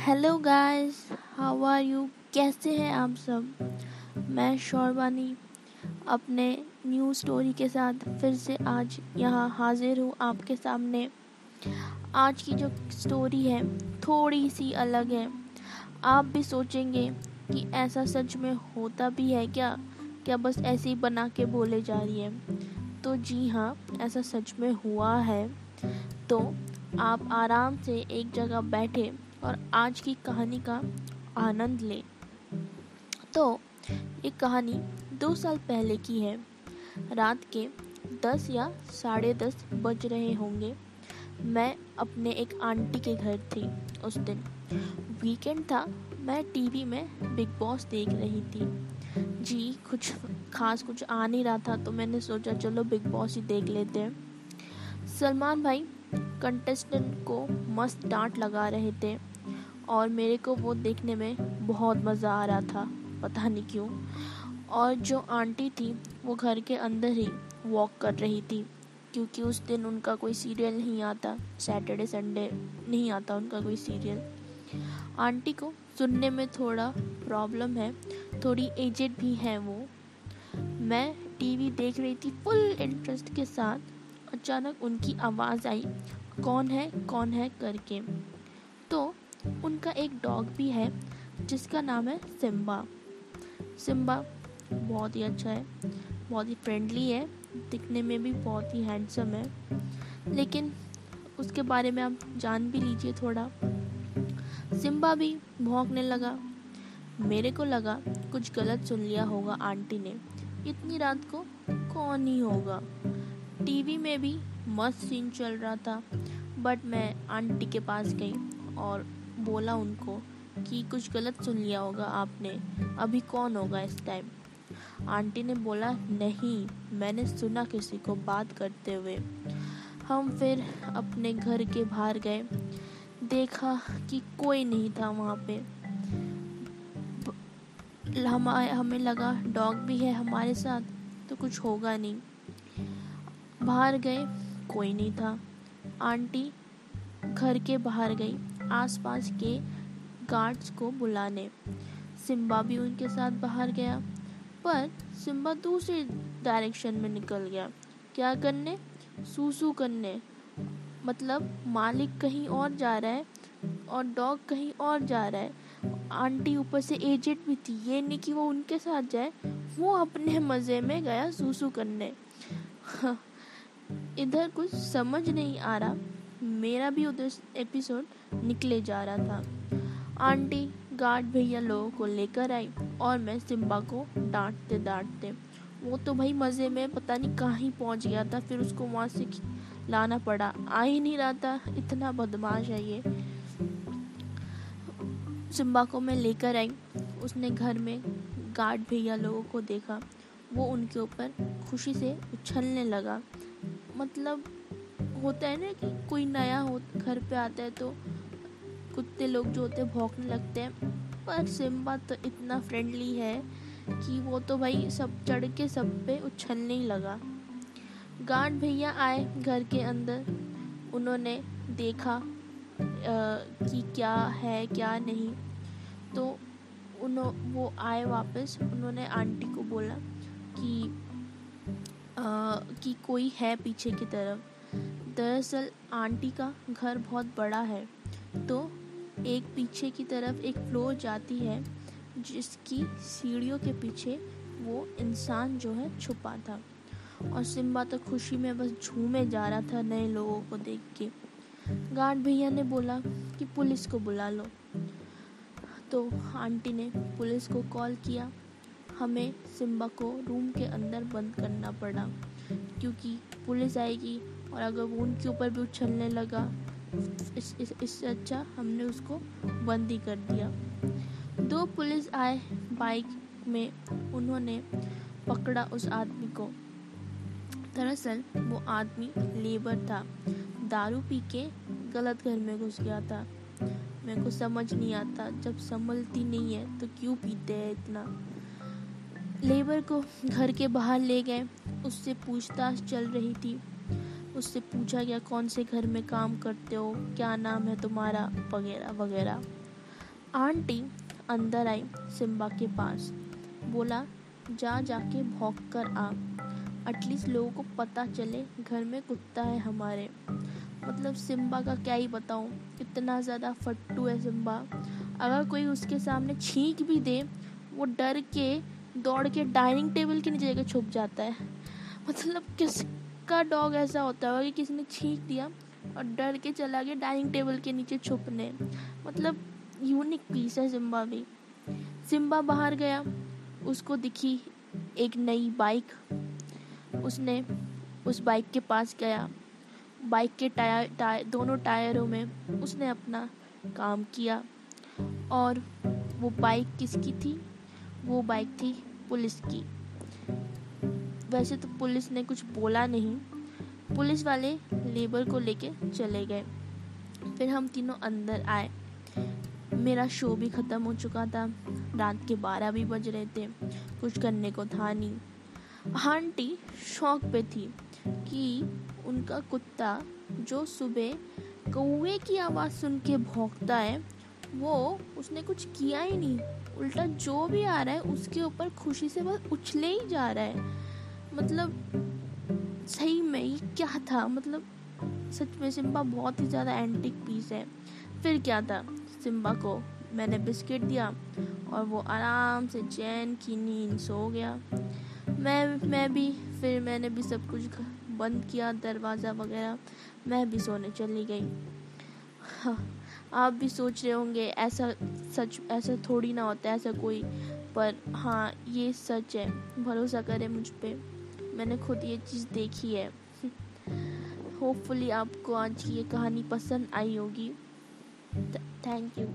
Hello guys how are you कैसे हैं आप सब? मैं शौरबानी अपने न्यू स्टोरी के साथ फिर से आज यहाँ हाजिर हूँ आपके सामने। आज की जो स्टोरी है, थोड़ी सी अलग है। आप भी सोचेंगे कि ऐसा सच में होता भी है क्या? क्या बस ऐसे ही बना के बोले जा रही है? तो जी हाँ ऐसा सच में हुआ है। तो आप आराम से एक जगह बैठे और आज की कहानी का आनंद लें। तो ये कहानी दो साल पहले की है। रात के दस या साढ़े दस बज रहे होंगे। मैं अपने एक आंटी के घर थी उस दिन। वीकेंड था, मैं टीवी में बिग बॉस देख रही थी। जी, कुछ खास कुछ आ नहीं रहा था तो मैंने सोचा चलो बिग बॉस ही देख लेते हैं। सलमान भाई कंटेस्टेंट को मस्त डांट लगा रहे थे। और मेरे को वो देखने में बहुत मज़ा आ रहा था, पता नहीं क्यों। और जो आंटी थी, वो घर के अंदर ही वॉक कर रही थी, क्योंकि उस दिन उनका कोई सीरियल नहीं आता सैटरडे संडे नहीं आता उनका कोई सीरियल आंटी को सुनने में थोड़ा प्रॉब्लम है, थोड़ी एजेड भी है वो। मैं टीवी देख रही थी फुल इंटरेस्ट के साथ, अचानक उनकी आवाज़ आई, कौन है कौन है? करके। उनका एक डॉग भी है, जिसका नाम है सिम्बा। सिम्बा बहुत ही अच्छा है, बहुत ही फ्रेंडली है, दिखने में भी बहुत ही हैंडसम है। लेकिन उसके बारे में आप जान भी लीजिए थोड़ा। सिम्बा भी भौंकने लगा। मेरे को लगा कुछ गलत सुन लिया होगा आंटी ने। इतनी रात को कौन ही होगा? टीवी में भी मस्त सीन चल रहा था बट मैं आंटी के पास गई और बोला उनको कि कुछ गलत सुन लिया होगा आपने। अभी कौन होगा इस टाइम आंटी ने बोला, नहीं, मैंने सुना किसी को बात करते हुए। हम फिर अपने घर के बाहर गए। देखा कि कोई नहीं था वहाँ पे। हम हमें लगा, डॉग भी है हमारे साथ तो कुछ होगा नहीं। बाहर गए, कोई नहीं था। आंटी घर के बाहर गई। आसपास के गार्ड्स को बुलाने। सिम्बा भी उनके साथ बाहर गया, पर सिम्बा दूसरी डायरेक्शन में निकल गया। क्या करने? सूसू करने। मतलब मालिक कहीं और जा रहा है और डॉग कहीं और जा रहा है। आंटी ऊपर से एजेंट भी थी। ये नहीं कि वो उनके साथ जाए, वो अपने मज़े में गया सूसू करने। इधर कुछ समझ नहीं आ रहा। मेरा भी उधर एपिसोड निकले जा रहा था। आंटी, गार्ड भैया लोगों को लेकर आई और मैं सिम्बा को डांटते डांटते, वो तो भाई मज़े में पता नहीं कहाँ पहुँच गया था, फिर उसको वहाँ से लाना पड़ा। आ ही नहीं रहा था, इतना बदमाश है ये। सिम्बा को मैं लेकर आई, उसने घर में गार्ड भैया लोगों को देखा, वो उनके ऊपर खुशी से उछलने लगा। मतलब होता है ना कि कोई नया हो घर पे आता है तो कुत्ते लोग जो होते हैं भौंकने लगते हैं। पर सिम्बा तो इतना फ्रेंडली है कि वो तो भाई सब चढ़ के सब पे उछलने ही लगा। गार्ड भैया आए घर के अंदर। उन्होंने देखा कि क्या है क्या नहीं। तो उन्हों वो आए वापस। उन्होंने आंटी को बोला कि आ, कि कोई है पीछे की तरफ़। दरअसल आंटी का घर बहुत बड़ा है तो एक पीछे की तरफ़ एक फ्लोर जाती है, जिसकी सीढ़ियों के पीछे वो इंसान जो है छुपा था। और सिम्बा तो खुशी में बस झूमे जा रहा था नए लोगों को देख के। गार्ड भैया ने बोला कि पुलिस को बुला लो। तो आंटी ने पुलिस को कॉल किया। हमें सिम्बा को रूम के अंदर बंद करना पड़ा। क्योंकि पुलिस आएगी और अगर वो उनके ऊपर भी उछलने लगा इस, इस, इससे अच्छा हमने उसको बंद ही कर दिया। दो पुलिस आए बाइक में उन्होंने पकड़ा उस आदमी को। दरअसल वो आदमी लेबर था। दारू पी के गलत घर में घुस गया था। मेरे को समझ नहीं आता जब संभलती नहीं है तो क्यों पीते हैं इतना? लेबर को घर के बाहर ले गए। उससे पूछताछ चल रही थी। उससे पूछा गया कौन से घर में काम करते हो? क्या नाम है तुम्हारा? वगैरह वगैरह। आंटी अंदर आई सिम्बा के पास। बोला, जा जाके भौंक कर आ। एटलीस्ट लोगों को पता चले, घर में कुत्ता है हमारे। मतलब सिम्बा का क्या ही बताऊँ? इतना ज़्यादा फट्टू है सिम्बा। अगर कोई उसके सामने छींक भी दे, वो डर के दौड़ के डाइनिंग टेबल के नीचे जाके छुप जाता है। मतलब किसका डॉग ऐसा होता होगा कि किसी ने छींक दिया और डर के चला गया डाइनिंग टेबल के नीचे छुपने। मतलब यूनिक पीस है सिम्बा भी। सिम्बा बाहर गया, उसको दिखी एक नई बाइक। उसने उस बाइक के पास गया। बाइक के टायर टायर दोनों टायरों में उसने अपना काम किया। और वो बाइक किसकी थी? वो बाइक थी पुलिस की। वैसे तो पुलिस ने कुछ बोला नहीं। पुलिस वाले लेबर को लेके चले गए। फिर हम तीनों अंदर आए। मेरा शो भी ख़त्म हो चुका था। रात के बारह भी बज रहे थे। कुछ करने को था नहीं। आंटी शौक पे थी कि उनका कुत्ता जो सुबह कौए की आवाज़ सुन के भौंकता है वो उसने कुछ किया ही नहीं। उल्टा जो भी आ रहा है, उसके ऊपर खुशी से बस उछले ही जा रहा है। मतलब सही में ये क्या था? मतलब सच में सिम्बा बहुत ही ज़्यादा एंटिक पीस है। फिर क्या था? सिम्बा को मैंने बिस्किट दिया और वो आराम से चैन की नींद सो गया। मैं मैं भी, फिर मैंने भी सब कुछ बंद किया, दरवाज़ा वगैरह। मैं भी सोने चली गई। हाँ आप भी सोच रहे होंगे, ऐसा सच, ऐसा थोड़ी ना होता है, ऐसा कोई। पर हाँ ये सच है। भरोसा करें मुझ पर मैंने खुद ये चीज़ देखी है। होपफुली आपको आज की ये कहानी पसंद आई होगी। Thank you.